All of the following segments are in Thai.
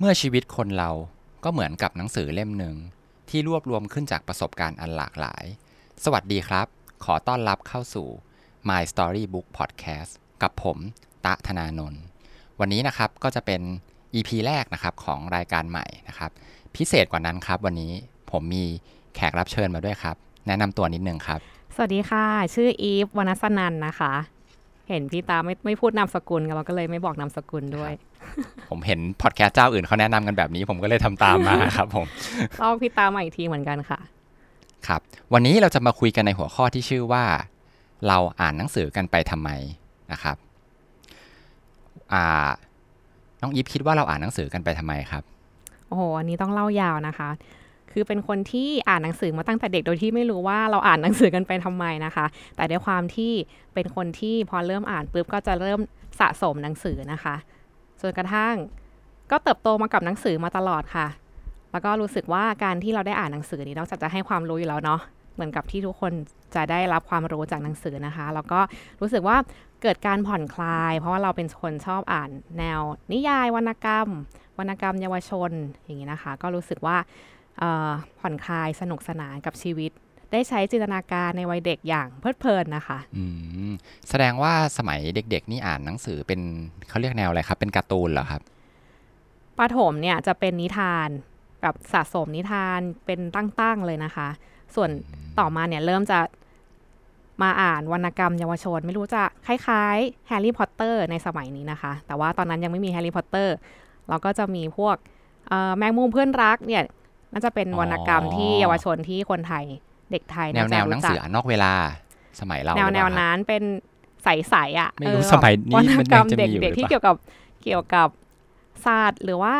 เมื่อชีวิตคนเราก็เหมือนกับหนังสือเล่มหนึ่ง ที่รวบรวมขึ้นจากประสบการณ์อันหลากหลาย สวัสดีครับ ขอต้อนรับเข้าสู่ My Story Book Podcast กับผมตะธนานนท์วันนี้นะครับก็จะเป็น EP แรกนะครับของรายการใหม่นะครับ พิเศษกว่านั้นครับ วันนี้ผมมีแขกรับเชิญมาด้วยครับ แนะนำตัวนิดนึงครับ สวัสดีค่ะ ชื่ออีฟวรรณสนันนะคะ เห็นพี่ตาไม่ไม่พูดนามสกุลกันเราก็เลยไม่บอกนามสกุลด้วย ผมเห็นพอดแคสต์เจ้าอื่นเขาแนะนำกันแบบนี้ ผมก็เลยทำตามมาครับผมลอกพี่ตามาอีกทีเหมือนกันค่ะ ครับ วันนี้เราจะมาคุยกันในหัวข้อที่ชื่อว่า เราอ่านหนังสือกันไปทำไมนะครับอ่าน้องยิปคิดว่าเราอ่านหนังสือกันไปทำไมครับโอ้โหอันนี้ต้องเล่ายาวนะคะ คือเป็นคนที่อ่านหนังสือมาตั้งแต่เด็กโดยที่ไม่รู้ว่าเราอ่านหนังสือกันไปทำไมนะคะ แต่ด้วยความที่เป็นคนที่พอเริ่มอ่านปุ๊บก็จะเริ่มสะสมหนังสือนะคะจนกระทั่งก็เติบโตมากับหนังสือมาตลอดค่ะ แล้วก็รู้สึกว่าการที่เราได้อ่านหนังสือนี้นอกจากจะให้ความรู้อยู่แล้วเนาะเหมือนกับที่ทุกคนจะได้รับความรู้จากหนังสือนะคะ แล้วก็รู้สึกว่าเกิดการผ่อนคลาย เพราะว่าเราเป็นคนชอบอ่านแนว นิยายวรรณกรรม วรรณกรรมเยาวชนอย่างนี้นะคะ ก็รู้สึกว่า ผ่อนคลายสนุกสนานกับชีวิต ได้ใช้จินตนาการในวัยเด็กอย่างเพลิดเพลินนะคะอืมแสดงว่าสมัยเด็กๆ นี่อ่านหนังสือเป็นเขาเรียกแนวอะไรครับ เป็นการ์ตูนเหรอครับปฐมเนี่ยจะเป็นนิทานแบบสะสมนิทานเป็นตั้งๆเลยนะคะ ส่วนต่อมาเนี่ยเริ่มจะมาอ่านวรรณกรรมเยาวชน ไม่รู้จะคล้ายๆแฮร์รี่พอตเตอร์ในสมัยนี้นะคะ แต่ว่าตอนนั้นยังไม่มีแฮร์รี่พอตเตอร์เราก็จะมีพวกเอ่อแมงมุมเพื่อนรักเนี่ย น่าจะเป็นอ๋อวรรณกรรมที่เยาวชนที่คนไทยเด็กไทยแนวน่าแนจะวหนัรู้งจัสืกออ่านนอกเวลาสมัยเราแนวหรือแนเปวล่าครับนั้นเป็นใสๆอะไม่รู้เออสมัยนี้วรรณมันกรยัรงมจะมีอยู่หรืเด็กอๆที่เปล่าเกี่ยวกับเกี่ยวกับศาสตร์หรือว่า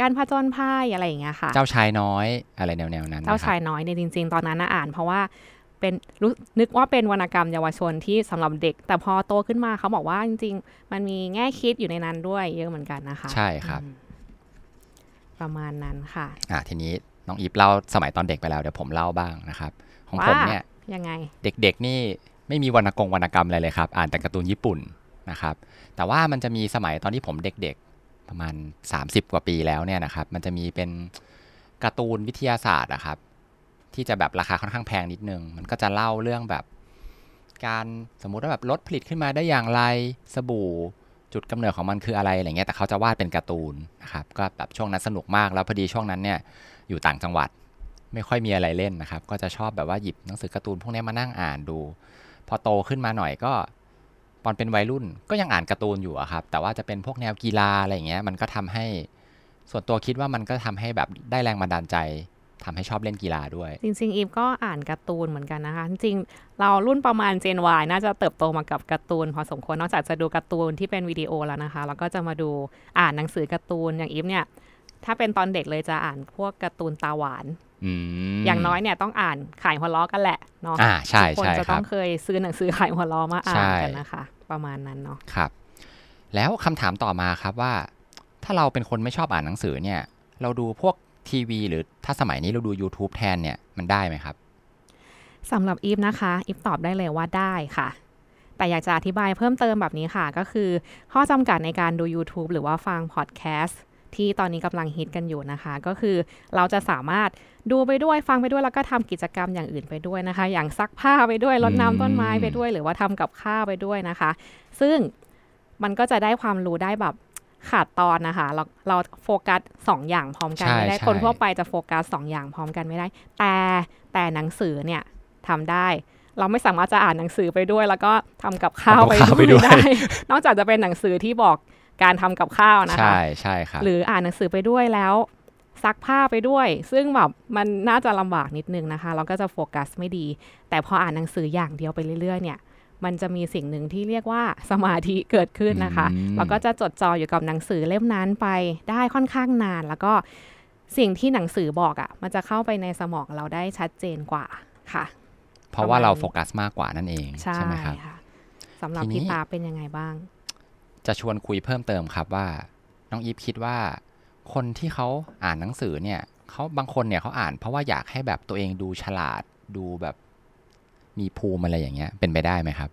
การผจญภัยอะไรอย่างเงี้ยค่ะ เจ้าชายน้อยอะไรแนวแนวๆนั้น เจ้านะครับชายน้อยเนี่ยจริง ๆ ตอนนั้นน่ะอ่าน เพราะว่าเป็นรู้นึกว่าเป็นวรรณกรรมเยาวชนที่สำหรับเด็ก แต่พอโตขึ้นมาเขาบอกว่าจริง ๆ มันมีแง่คิดอยู่ในนั้นด้วยเยอะเหมือนกันนะคะ ใช่ครับอืม ประมาณนั้นค่ะอะทีนี้น้องอีฟเล่าสมัยตอนเด็กไปแล้วเดี๋ยวผมเล่าบ้างนะครับ ของผมว่าเนี่ยยังไง เด็กๆนี่ไม่มีวรรณกงวรรณกรรมอะไรเลยครับ อ่านแต่การ์ตูนญี่ปุ่นนะครับ แต่ว่ามันจะมีสมัยตอนที่ผมเด็กๆ ประมาณ 30 กว่าปีแล้วเนี่ยนะครับ มันจะมีเป็นการ์ตูนวิทยาศาสตร์อะครับ ที่จะแบบราคาค่อนข้างแพงนิดนึง มันก็จะเล่าเรื่องแบบ การสมมุติว่าแบบรถผลิตขึ้นมาได้อย่างไรสบู่ จุดกำเนิดของมันคืออะไรอะไรเงี้ยแต่เขาจะวาดเป็นการ์ตูนนะครับก็แบบช่วงนั้นสนุกมากแล้วพอดีช่วงนั้นเนี่ยอยู่ต่างจังหวัด ไม่ค่อยมีอะไรเล่นนะครับ ก็จะชอบแบบว่าหยิบหนังสือการ์ตูนพวกนี้มานั่งอ่านดู พอโตขึ้นมาหน่อยก็ตอนเป็นวัยรุ่นก็ยังอ่านการ์ตูนอยู่อะครับ แต่ว่าจะเป็นพวกแนวกีฬาอะไรเงี้ยมันก็ทำให้ส่วนตัวคิดว่ามันก็ทำให้แบบได้แรงบันดาลใจ ทำให้ชอบเล่นกีฬาด้วย จริงๆอีฟก็อ่านการ์ตูนเหมือนกันนะคะ จริงๆเรารุ่นประมาณ Gen Y น่าจะเติบโตมากับการ์ตูน พอสมควรนอกจากจะดูการ์ตูนที่เป็นวิดีโอแล้วนะคะ แล้วก็จะมาดูอ่านหนังสือการ์ตูนอย่างอีฟเนี่ยถ้าเป็นตอนเด็กเลยจะอ่านพวกการ์ตูนตาหวานอืมอย่างน้อยเนี่ยต้องอ่านขายหัวล้อกันแหละเนาะอ่าใช่ทุกคนใช่จะคต้รัอบงเคยซื้อหนังสือขายหัวล้อมาอ่าใช่นกันนะคะ ประมาณนั้นเนาะครับ แล้วคำถามต่อมาครับว่า ถ้าเราเป็นคนไม่ชอบอ่านหนังสือเนี่ย เราดูพวก ทีวี หรือถ้าสมัยนี้เราดู YouTube แทนเนี่ยมันได้ไหมครับสำหรับอีฟนะคะอีฟตอบได้เลยว่าได้ค่ะ แต่อยากจะอธิบายเพิ่มเติมแบบนี้ค่ะ ก็คือข้อจำกัดในการดู YouTube หรือว่าฟังพอดแคสต์ที่ตอนนี้กำลังฮิตกันอยู่นะคะ ก็คือเราจะสามารถดูไปด้วยฟังไปด้วยแล้วก็ทำกิจกรรมอย่างอื่นไปด้วยนะคะ อย่างซักผ้าไปด้วยรดน้ำต้นไม้ไปด้วย หรือว่าทำกับข้าวไปด้วยนะคะ ซึ่งมันก็จะได้ความรู้ได้แบบ ขาดตอนนะคะ เราเราโฟกัสสองอย่างพร้อมกันใช่ไม่ได้ใช่คนทั่วไปจะโฟกัสสองอย่างพร้อมกันไม่ได้ แต่แต่หนังสือเนี่ยทำได้ เราไม่สามารถจะอ่านหนังสือไปด้วย แล้วก็ทำกับข้าวทำกับข้าวไปไปด้ด้ววยยได้ นอกจากจะเป็นหนังสือที่บอกการทำกับข้าวนะคะใช่ใช่ครับหรืออ่านหนังสือไปด้วยแล้วซักผ้าไปด้วย ซึ่งแบบมันน่าจะลำบากนิดนึงนะคะ เราก็จะโฟกัสไม่ดี แต่พออ่านหนังสืออย่างเดียวไปเรื่อยๆเนี่ย มันจะมีสิ่งหนึ่งที่เรียกว่าสมาธิเกิดขึ้นนะคะอืมเราก็จะจดจ่ออยู่กับหนังสือเล่มนั้นไปได้ค่อนข้างนาน แล้วก็สิ่งที่หนังสือบอกอะ่ะ มันจะเข้าไปในสมองเราได้ชัดเจนกว่าค่ะ เพราะว่าเราประมาณนี้โฟกัสมากกว่านั่นเองใช่ไหมครับค่ะสำหรับทีนี้พี่ตาเป็นยังไงบ้าง จะชวนคุยเพิ่มเติมครับว่า น้องอีฟคิดว่า คนที่เขาอ่านหนังสือเนี่ยเขาบางคนเนี่ยเขาอ่านเพราะว่าอยากให้แบบตัวเองดูฉลาดดูแบบ มีภูมิอะไรอย่างเงี้ย เป็นไปได้ไหมครับ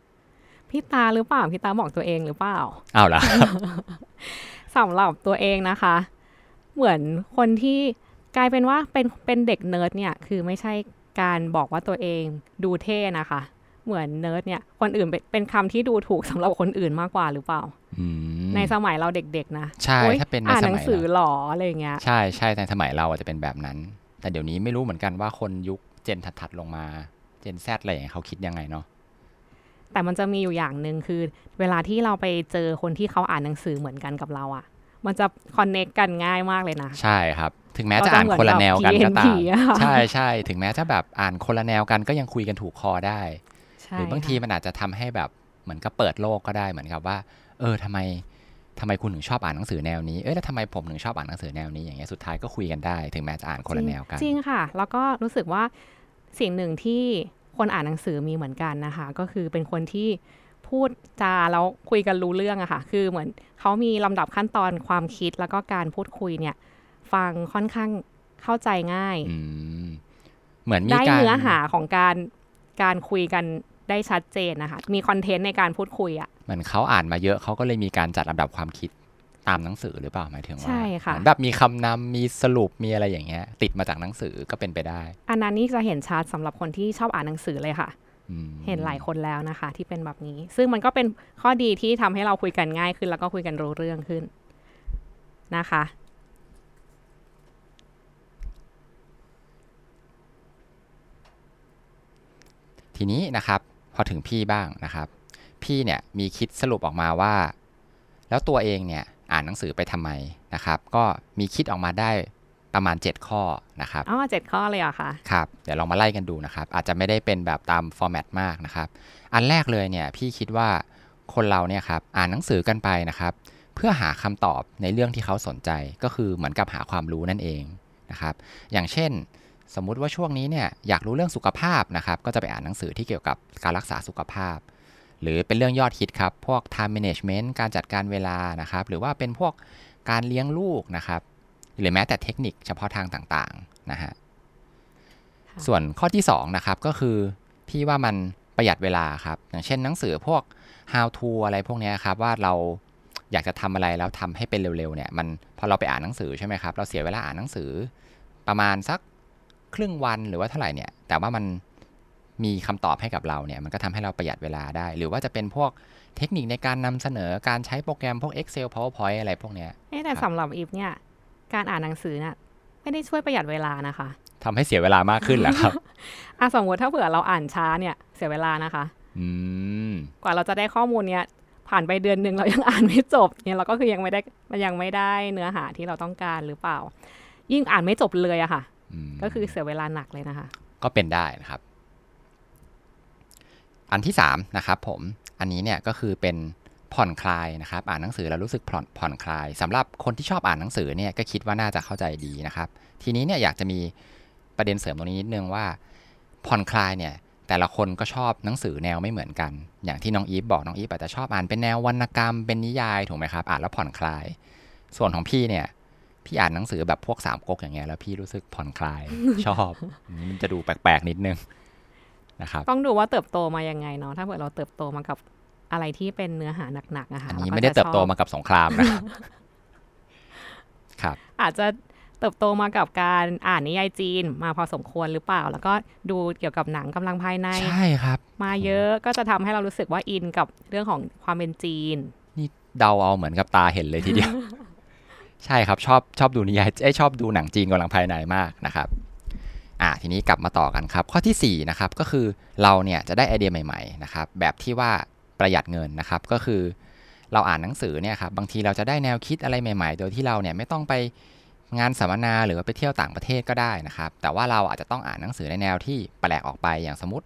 พี่ตาหรือเปล่า พี่ตาบอกตัวเองหรือเปล่า อ้าวเหรอสำหรับตัวเองนะคะ เหมือนคนที่กลายเป็นว่าเป็นเป็นเด็กเนิร์ดเนี่ย คือไม่ใช่การบอกว่าตัวเองดูเท่นะคะ เหมือนเนิร์ดเนี่ย คนอื่นเป็นเป็นคำที่ดูถูกสำหรับคนอื่นมากกว่าหรือเปล่าอืมในสมัยเราเด็กๆนะ ใช่โอ๊ยถ้าเป็นในอ่านหนังสือสมัยเราหรออะไรอย่างเงี้ย ใช่ใช่ในสมัยเราอาจจะเป็นแบบนั้น แต่เดี๋ยวนี้ไม่รู้เหมือนกันว่าคนยุค gen ถัดๆลงมา gen Z อะไรอย่างเงี้ยเขาคิดยังไงเนาะแต่มันจะมีอยู่อย่างหนึ่งคือ เวลาที่เราไปเจอคนที่เขาอ่านหนังสือเหมือนกันกับเราอะ่ะมันจะคอนเน c กกันง่ายมากเลยนะ ใช่ครับ ถึงแม้เราจะจะอ่านเหมือนคนละแนวกันก็ตาแบบม PNP อะค่ะใช่ใช่ถึงแม้จะแบบอ่านคนละแนวกันก็ยังคุยกันถูกคอได้ใช่หรือบางทีค่ะมันอาจจะทำให้แบบเหมือนกับเปิดโลกก็ได้เหมือนกับว่า เออทำไมทำไมคุณถึงชอบอ่านหนังสือแนวนี้ เอ้ยแล้วทำไมผมถึงชอบอ่านหนังสือแนวนี้ อย่างเงี้ย สุดท้ายก็คุยกันได้ ถึงแม้จะอ่านคนละแนวกัน จริงค่ะ แล้วก็รู้สึกว่า สิ่งหนึ่งที่คนอ่านหนังสือมีเหมือนกันนะคะ ก็คือเป็นคนที่พูดจาแล้วคุยกันรู้เรื่องอะค่ะ คือเหมือนเขามีลำดับขั้นตอนความคิดแล้วก็การพูดคุยเนี่ย ฟังค่อนข้างเข้าใจง่ายอืมเหมือนมีได้การเนื้อหาของการการคุยกันได้ชัดเจนนะคะ มีคอนเทนต์ในการพูดคุยอะเหมือนเขาอ่านมาเยอะเขาก็เลยมีการจัดลำดับความคิด ตามหนังสือหรือเปล่าหมายถึงว่าใช่ค่ะเหมือนแบบมีคำนำมีสรุปมีอะไรอย่างเงี้ย ติดมาจากหนังสือก็เป็นไปได้ อันนั้นนี่จะเห็นชัดสำหรับคนที่ชอบอ่านหนังสือเลยค่ะอืมเห็นหลายคนแล้วนะคะ ที่เป็นแบบนี้ ซึ่งมันก็เป็นข้อดีที่ทำให้เราคุยกันง่ายขึ้น แล้วก็คุยกันรู้เรื่องขึ้นนะคะ ทีนี้นะครับพอถึงพี่บ้างนะครับ พี่เนี่ยมีคิดสรุปออกมาว่า แล้วตัวเองเนี่ย อ่านหนังสือไปทำไมนะครับ ก็มีคิดออกมาได้ประมาณ 7 ข้อนะครับอ๋อเจ็ดข้อเลยเหรอะค่ะครับเดี๋ยวลองมาไล่กันดูนะครับ อาจจะไม่ได้เป็นแบบตามฟอร์แมตมากนะครับ อันแรกเลยเนี่ยพี่คิดว่าคนเราเนี่ยครับอ่านหนังสือกันไปนะครับ เพื่อหาคำตอบในเรื่องที่เขาสนใจก็คือเหมือนกับหาความรู้นั่นเองนะครับ อย่างเช่น สมมุติว่าช่วงนี้เนี่ยอยากรู้เรื่องสุขภาพนะครับ ก็จะไปอ่านหนังสือที่เกี่ยวกับการรักษาสุขภาพ หรือเป็นเรื่องยอดฮิตครับ พวก time management การจัดการเวลานะครับ หรือว่าเป็นพวกการเลี้ยงลูกนะครับ หรือแม้แต่เทคนิคเฉพาะทางต่างๆนะฮะค่ะส่วนข้อที่2นะครับก็คือพี่ว่ามันประหยัดเวลาครับ อย่างเช่นหนังสือพวก how to อะไรพวกเนี้ยครับว่าเราอยากจะทำอะไรแล้วทำให้เป็นเร็วๆเนี่ยมันพอเราไปอ่านหนังสือใช่ไหมครับ เราเสียเวลาอ่านหนังสือประมาณสักครึ่งวันหรือว่าเท่าไหร่เนี่ย แต่ว่ามัน มีคำตอบให้กับเราเนี่ยมันก็ทำให้เราประหยัดเวลาได้ หรือว่าจะเป็นพวกเทคนิคในการนำเสนอการใช้โปรแกรมพวก Excel PowerPoint อะไรพวกเนี้ยเอ๊ะแต่สำหรับอีฟเนี่ยการอ่านหนังสือน่ะไม่ได้ช่วยประหยัดเวลานะคะทำให้เสียเวลามากขึ้นแหละครับอะสมมติถ้าเผื่อเราอ่านช้าเนี่ยเสียเวลานะคะอืมกว่าเราจะได้ข้อมูลเนี่ยผ่านไปเดือนหนึ่งเรายังอ่านไม่จบเนี่ยเราก็คือยังไม่ได้มันยังไม่ได้เนื้อหาที่เราต้องการหรือเปล่า ยิ่งอ่านไม่จบเลยอะค่ะอืมก็คือเสียเวลาหนักเลยนะคะ ก็เป็นได้นะครับ อันที่3นะครับผมอันนี้เนี่ยก็คือเป็นผ่อนคลายนะครับอ่านหนังสือแล้วรู้สึกผ่อนผ่อนคลายสำหรับคนที่ชอบอ่านหนังสือเนี่ยก็คิดว่าน่าจะเข้าใจดีนะครับ ทีนี้เนี่ยอยากจะมีประเด็นเสริมตรงนี้นิดนึงว่า ผ่อนคลายเนี่ยแต่ละคนก็ชอบหนังสือแนวไม่เหมือนกัน อย่างที่น้องอีฟบอกน้องอีฟอาจจะชอบอ่านเป็นแนววรรณกรรมเป็นนิยายถูกไหมครับอ่านแล้วผ่อนคลาย ส่วนของพี่เนี่ยพี่อ่านหนังสือแบบพวกสามก๊กอย่างเงี้ยแล้วพี่รู้สึกผ่อนคลาย ชอบอันนี้มันจะดูแปลกๆนิดนึง นะครับต้องดูว่าเติบโตมายังไงเนาะถ้าเผื่อเราเติบโตมากับอะไรที่เป็นเนื้อหาหนักๆนะคะอันนี้ราก็ไม่ได้จะเติบโตชอบมากับสงครามนะครับ อาจจะเติบโตมากับการอ่านนิยายจีนมาพอสมควรหรือเปล่า แล้วก็ดูเกี่ยวกับหนังกำลังภายในใช่ครับ มาเยอะก็จะทำให้เรารู้สึกว่าอินกับเรื่องของความเป็นจีน นี่เดาเอาเหมือนกับตาเห็นเลยทีเดียว ใช่ครับชอบชอบดูนิยายเอ้ยชอบดูหนังจีนกำลังภายในมากนะครับอ่า ทีนี้กลับมาต่อกันครับ ข้อทีสี่4นะครับก็คือเราเนี่ยจะได้ไอเดียใหม่ๆนะครับแบบที่ว่าประหยัดเงินนะครับก็คือ เราอ่านหนังสือเนี่ยครับบางทีเราจะได้แนวคิดอะไรใหม่ ๆ โดยที่เราเนี่ยไม่ต้องไปงานสัมมนาหรือว่าไปเที่ยวต่างประเทศก็ได้นะครับ แต่ว่าเราอาจจะต้องอ่านหนังสือในแนวที่แปลกออกไปอย่างสมมติ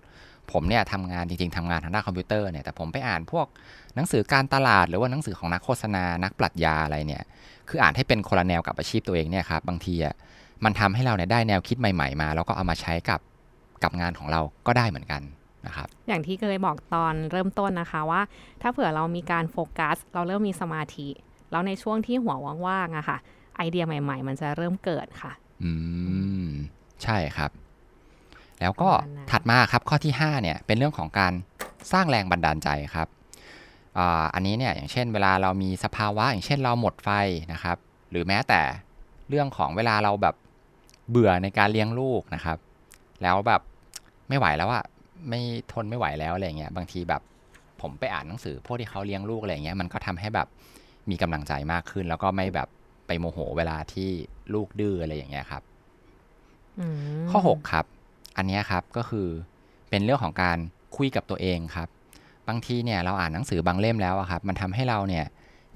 ผมเนี่ยทำงานจริงๆทำงานทางด้านคอมพิวเตอร์เนี่ยแต่ผมไปอ่านพวกหนังสือการตลาดหรือว่าหนังสือของนักโฆษณานักปรัชญาอะไรเนี่ยคืออ่านให้เป็นคนละแนวกับอาชีพตัวเองเนี่ยครับบางทีอะ มันทำให้เราเนี่ยได้แนวคิดใหม่ ๆ มา แล้วก็เอามาใช้กับกับงานของเราก็ได้เหมือนกันนะครับอย่างที่เคยบอกตอนเริ่มต้นนะคะว่า ถ้าเผื่อเรามีการโฟกัส เราเริ่มมีสมาธิ แล้วในช่วงที่หัวว่างๆอะค่ะ ไอเดียใหม่ ๆ มันจะเริ่มเกิดค่ะ อืม ใช่ครับ แล้วก็ประมาณนั้นถัดมาครับข้อที่ 5 เนี่ย เป็นเรื่องของการสร้างแรงบันดาลใจครับอ่าอันนี้เนี่ยอย่างเช่น เวลาเรามีสภาวะ อย่างเช่นเราหมดไฟนะครับ หรือแม้แต่เรื่องของเวลาเราแบบ เบื่อในการเลี้ยงลูกนะครับ แล้วแบบไม่ไหวแล้วอะไม่ทนไม่ไหวแล้วอะไรเงี้ยบางทีแบบผมไปอ่านหนังสือพวกที่เขาเลี้ยงลูกอะไรเงี้ยมันก็ทำให้แบบมีกำลังใจมากขึ้น แล้วก็ไม่แบบไปโมโหเวลาที่ลูกดื้ออะไรอย่างเงี้ยครับอืมข้อ 6 ครับ อันเนี้ยครับก็คือเป็นเรื่องของการคุยกับตัวเองครับ บางทีเนี่ยเราอ่านหนังสือบางเล่มแล้วอะครับ มันทำให้เราเนี่ย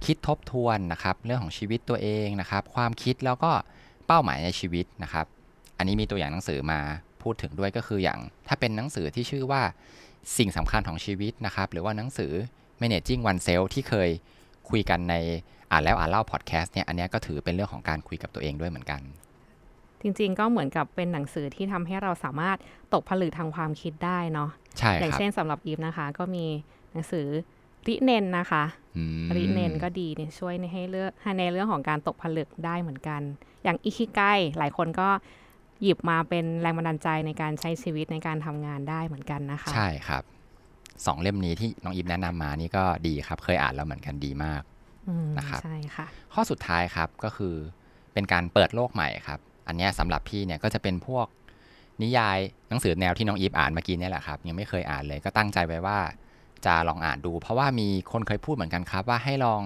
คิดทบทวนนะครับ เรื่องของชีวิตตัวเองนะครับ ความคิดแล้วก็ เป้าหมายในชีวิตนะครับ อันนี้มีตัวอย่างหนังสือมาพูดถึงด้วยก็คืออย่างถ้าเป็นหนังสือที่ชื่อว่าสิ่งสำคัญของชีวิตนะครับ หรือว่าหนังสือ managing oneself ที่เคยคุยกันในอ่านแล้วอ่านเล่าพอดแคสต์เนี่ยอันเนี้ยก็ถือเป็นเรื่องของการคุยกับตัวเองด้วยเหมือนกัน จริงๆก็เหมือนกับเป็นหนังสือที่ทำให้เราสามารถตกผลึกทางความคิดได้เนาะใช่อย่างครับเช่นสำหรับอีฟนะคะ ก็มีหนังสือ ริเนนนะคะอืมริเนนก็ดีเนี่ยช่วยให้เลือกให้ในเรื่องของการตกผลึกได้เหมือนกัน อย่างอิคิไกหลายคนก็หยิบมาเป็นแรงบันดาลใจในการใช้ชีวิตในการทำงานได้เหมือนกันนะคะ ใช่ครับสองเล่มนี้ที่น้องอีฟแนะนำมานี่ก็ดีครับ เคยอ่านแล้วเหมือนกันดีมากอืมนะครับใช่ค่ะ ข้อสุดท้ายครับก็คือเป็นการเปิดโลกใหม่ครับ อันเนี้ยสำหรับพี่เนี่ยก็จะเป็นพวกนิยายหนังสือแนวที่น้องอีฟอ่านเมื่อกี้เนี่ยแหละครับ ยังไม่เคยอ่านเลยก็ตั้งใจไว้ว่า จะลองอ่านดู เพราะว่ามีคนเคยพูดเหมือนกันครับ ว่าให้ลอง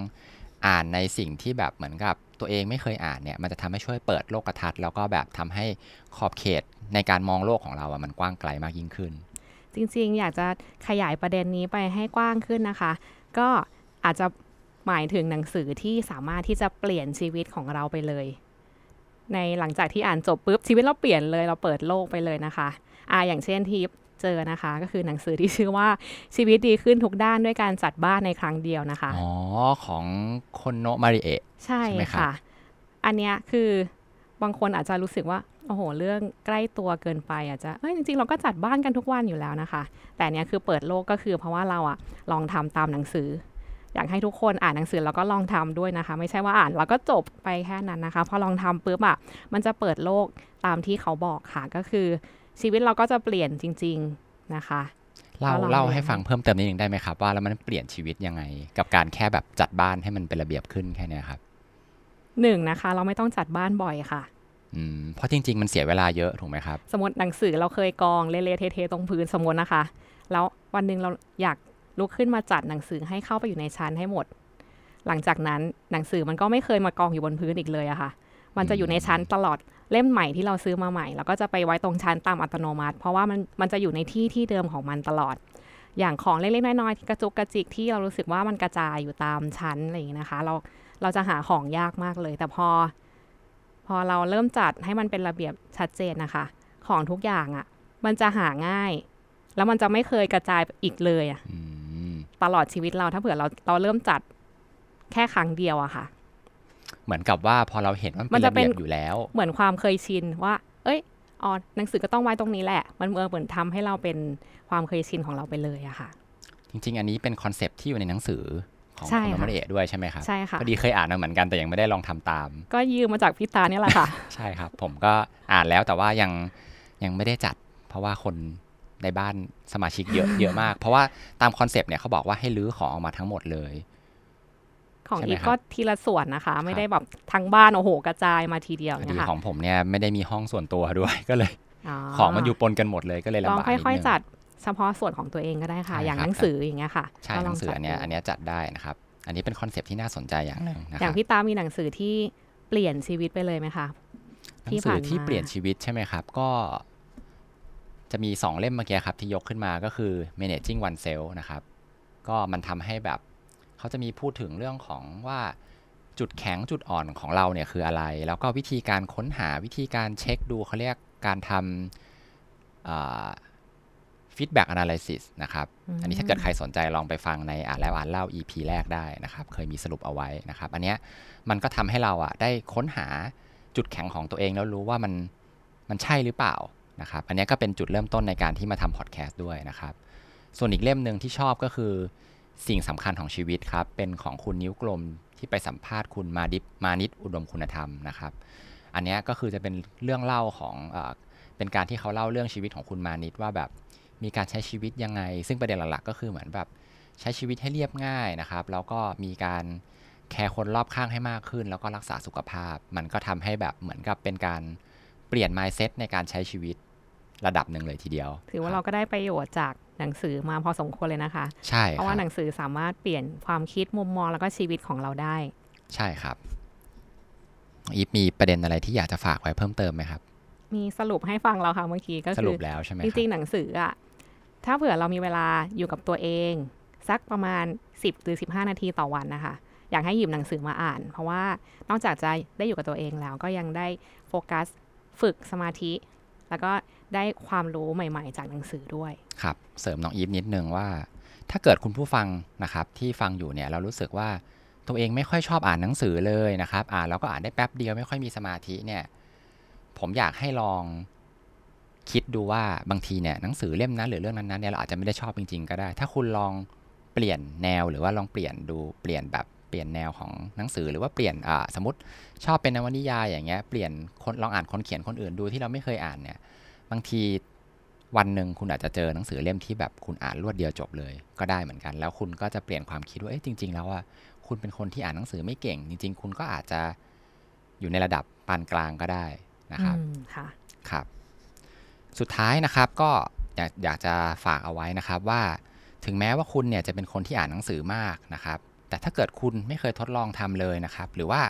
อ่านในสิ่งที่แบบเหมือนกับตัวเองไม่เคยอ่านเนี่ยมันจะทำให้ช่วยเปิดโลกทัศน์แล้วก็แบบทำให้ขอบเขตในการมองโลกของเราอะมันกว้างไกลมากยิ่งขึ้น จริงๆ อยากจะขยายประเด็นนี้ไปให้กว้างขึ้นนะคะ ก็อาจจะหมายถึงหนังสือที่สามารถที่จะเปลี่ยนชีวิตของเราไปเลย ในหลังจากที่อ่านจบปุ๊บชีวิตเราเปลี่ยนเลยเราเปิดโลกไปเลยนะคะอ่าอย่างเช่นที่ เจอนะคะ ก็คือหนังสือที่ชื่อว่าชีวิตดีขึ้นทุกด้านด้วยการจัดบ้านในครั้งเดียวนะคะ อ๋อ ของคนโนะมาริเอะใช่ใช่ไหมครับค่ะอันเนี้ยคือบางคนอาจจะรู้สึกว่าโอ้โห เรื่องใกล้ตัวเกินไปอาจจะเอ้ยจริงๆ เราก็จัดบ้านกันทุกวันอยู่แล้วนะคะ แต่เนี้ยคือเปิดโลกก็คือเพราะว่าเราอะลองทำตามหนังสือ อยากให้ทุกคนอ่านหนังสือแล้วก็ลองทำด้วยนะคะ ไม่ใช่ว่าอ่านแล้วก็จบไปแค่นั้นนะคะ พอลองทำปุ๊บอะมันจะเปิดโลกตามที่เขาบอกค่ะก็คือ ชีวิตเราก็จะเปลี่ยนจริง ๆนะคะเล่าก็ลองเล่าดูให้ฟังเพิ่มเติมนิดนึงได้ไหมครับ ว่าแล้วมันเปลี่ยนชีวิตยังไง กับการแค่แบบจัดบ้านให้มันเป็นระเบียบขึ้นแค่เนี้ยครับหนึ่งนะคะ เราไม่ต้องจัดบ้านบ่อยค่ะอืมเพราะจริง ๆ มันเสียเวลาเยอะถูกไหมครับ สมมติหนังสือเราเคยกองเละๆเทๆตรงพื้นสมมตินะคะ แล้ววันหนึ่งเราอยากลุกขึ้นมาจัดหนังสือให้เข้าไปอยู่ในชั้นให้หมด หลังจากนั้นหนังสือมันก็ไม่เคยมากองอยู่บนพื้นอีกเลยอะค่ะ มันจะอยู่ในชั้นตลอด เล่มใหม่ที่เราซื้อมาใหม่ แล้วก็จะไปไว้ตรงชั้นตามอัตโนมัติ เพราะว่ามันมันจะอยู่ในที่ที่เดิมของมันตลอด อย่างของเล็กๆน้อยๆที่กระจุกกระจิกที่เรารู้สึกว่ามันกระจายอยู่ตามชั้นอะไรอย่างนี้นะคะ เราเราจะหาของยากมากเลย แต่พอ พอเราเริ่มจัดให้มันเป็นระเบียบชัดเจนนะคะ ของทุกอย่างอะ่ะ มันจะหาง่าย แล้วมันจะไม่เคยกระจายอีกเลยอะอืมตลอดชีวิตเราถ้าเผื่อเราเราเริ่มจัดแค่ครั้งเดียวอะค่ะ เหมือนกับว่าพอเราเห็นว่ามัมันนจะเป็นระเป็นเบียบอยู่แล้ว เหมือนความเคยชินว่า เอ้ยอ๋อหนังสือก็ต้องไว้ตรงนี้แหละ มันเหมือนทำให้เราเป็นความเคยชินของเราไปเลยอะค่ะ จริง ๆ อันนี้เป็น concept ที่อยู่ในหนังสือของใช่ค่ะคนโดะมาริเอะด้วยใช่ไหมครับใช่ค่ะพอดีเคยอ่านมาเหมือนกันแต่ยังไม่ได้ลองทำตาม ก็ยืมมาจากพี่ตาเนี่ยแหละค่ะ ใช่ครับ ผมก็อ่านแล้วแต่ว่ายังยังไม่ได้จัด เพราะว่าคนในบ้านสมาชิกเยอะเยอะมาก เพราะว่าตาม concept เนี่ยเขาบอกว่าให้รื้อของออกมาทั้งหมดเลย ของใช่ไหมอีกครับก็ทีละส่วนนะคะ ไม่ได้แบบทั้งบ้านโอ้โหกระจายมาทีเดียวพอเนี่ดียค่ะของผมเนี่ยไม่ได้มีห้องส่วนตัวด้วยก็เลย ของมันอยู่ปนกันหมดเลยก็เลยลลำองบากนิดค่อยนึงๆจัดเฉพาะส่วนของตัวเองก็ได้ค่ะใช่อย่างครับหนังสืออย่างเงี้ยค่ะใช่ก็หลนัองงสือจัดอันเนี้ยดูอันเนี้ยจัดได้นะครับ อันนี้เป็นคอนเซปต์ที่น่าสนใจอย่างหนึ่งนะคอย่ารังบพี่ตามีหนังสือที่เปลี่ยนชีวิตไปเลยไหมคะหนัที่งสือผ่านที่มาเปลี่ยนชีวิตใช่ไหมครับ ก็ จะมีสองเล่มเมื่อกี้ครับที่ยกขึ้นมาก็คือ managing oneself นะครับ ก็มันทำให้แบบ เขาจะมีพูดถึงเรื่องของว่าจุดแข็งจุดอ่อนของเราเนี่ยคืออะไร แล้วก็วิธีการค้นหาวิธีการเช็คดูเขาเรียกการทำ feedback analysis นะครับ อันนี้ถ้าเกิดใครสนใจลองไปฟังในอ่านแล้วอ่านเล่า EP แรกได้นะครับ เคยมีสรุปเอาไว้นะครับ อันเนี้ยมันก็ทำให้เราอะได้ค้นหาจุดแข็งของตัวเองแล้วรู้ว่ามันมันใช่หรือเปล่านะครับ อันเนี้ยก็เป็นจุดเริ่มต้นในการที่มาทำพอดแคสต์ด้วยนะครับ ส่วนอีกเล่มหนึ่งที่ชอบก็คือ สิ่งสำคัญของชีวิตครับ เป็นของคุณนิ้วกลมที่ไปสัมภาษณ์คุณมาดิบมานิดอุดมคุณธรรมนะครับ อันนี้ก็คือจะเป็นเรื่องเล่าของเอเป็นการที่เขาเล่าเรื่องชีวิตของคุณมานิดว่าแบบมีการใช้ชีวิตยังไง ซึ่งประเด็นหลักๆก็คือเหมือนแบบใช้ชีวิตให้เรียบง่ายนะครับ แล้วก็มีการแคร์คนรอบข้างให้มากขึ้น แล้วก็รักษาสุขภาพ มันก็ทำให้แบบเหมือนกับเป็นการเปลี่ยน mindset ในการใช้ชีวิตระดับหนึ่งเลยทีเดียว ถือว่าเราก็ได้ประโยชน์จาก หนังสือมาพอสมควรเลยนะคะ ใช่เพราะว่าคบหนังสือสามารถเปลี่ยนความคิดมุมมองแล้วก็ชีวิตของเราได้ ใช่ครับอีฟมีประเด็นอะไรที่อยากจะฝากไว้เพิ่มเติมไหมครับ มีสรุปให้ฟังแล้วค่ะเมื่อกี้ก็สคืรุอปแล้วใช่ไหมจครัริงบๆหนังสืออะถ้าเผื่อเรามีเวลาอยู่กับตัวเอง สักประมาณ 10หรือ15 นาทีต่อวันนะคะ อยากให้หยิบหนังสือมาอ่าน เพราะว่านอกจากจะได้อยู่กับตัวเองแล้วก็ยังได้โฟกัส ฝึกสมาธิ แล้วก็ ได้ความรู้ใหม่ ๆ จากหนังสือด้วย ครับ เสริมน้องอีฟนิดนึงว่า ถ้าเกิดคุณผู้ฟังนะครับที่ฟังอยู่เนี่ยเรารู้สึกว่าตัวเองไม่ค่อยชอบอ่านหนังสือเลยนะครับอ่านแล้วก็อ่านได้แป๊บเดียวไม่ค่อยมีสมาธิเนี่ย ผมอยากให้ลองคิดดูว่าบางทีเนี่ยหนังสือเล่มนั้นหรือเรื่องนั้นๆเนี่ยเราอาจจะไม่ได้ชอบจริง ๆ ก็ได้ ถ้าคุณลองเปลี่ยนแนวหรือว่าลองเปลี่ยนดูเปลี่ยนแบบเปลี่ยนแนวของหนังสือหรือว่าเปลี่ยนอ่าสมมติชอบเป็นนวนิยายอย่างเงี้ยเปลี่ยนคนลองอ่านคนเขียนคนอื่นดูที่เราไม่เคยอ่านเนี่ย บางทีวันหนึ่งคุณอาจจะเจอหนังสือเล่มที่แบบคุณอ่านรวดเดียวจบเลย ก็ได้เหมือนกัน แล้วคุณก็จะเปลี่ยนความคิดว่าเอ๊ะจริง ๆ แล้วว่าคุณเป็นคนที่อ่านหนังสือไม่เก่ง จริง ๆ คุณก็อาจจะอยู่ในระดับปานกลางก็ได้นะครับอืมค่ะครับ สุดท้ายนะครับก็อยากอยากจะฝากเอาไว้นะครับว่าถึงแม้ว่าคุณเนี่ยจะเป็นคนที่อ่านหนังสือมากนะครับ แต่ถ้าเกิดคุณไม่เคยทดลองทำเลยนะครับ หรือว่า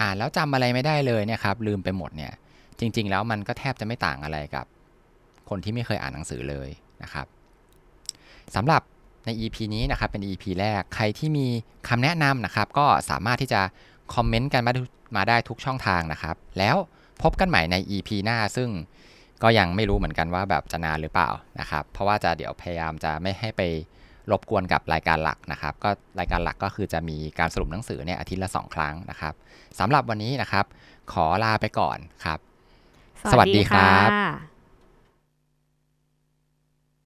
อ่านแล้วจำอะไรไม่ได้เลยเนี่ยครับลืมไปหมดเนี่ยจริง ๆ แล้วมันก็แทบจะไม่ต่างอะไรกับ คนที่ไม่เคยอ่านหนังสือเลยนะครับสำหรับใน EP นี้นะครับเป็น EP แรกใครที่มีคำแนะนำนะครับ ก็สามารถที่จะคอมเมนต์กันมาดูมาได้ทุกช่องทางนะครับ แล้วพบกันใหม่ใน EP หน้าซึ่งก็ยังไม่รู้เหมือนกันว่าแบบจะนานหรือเปล่านะครับ เพราะว่าจะเดี๋ยวพยายามจะไม่ให้ไปรบกวนกับรายการหลักนะครับ ก็รายการหลักก็คือจะมีการสรุปหนังสือเนี่ยอาทิตย์ละสองครั้งนะครับสำหรับวันนี้นะครับ ขอลาไปก่อนครับ สวัสดีครับค่ะ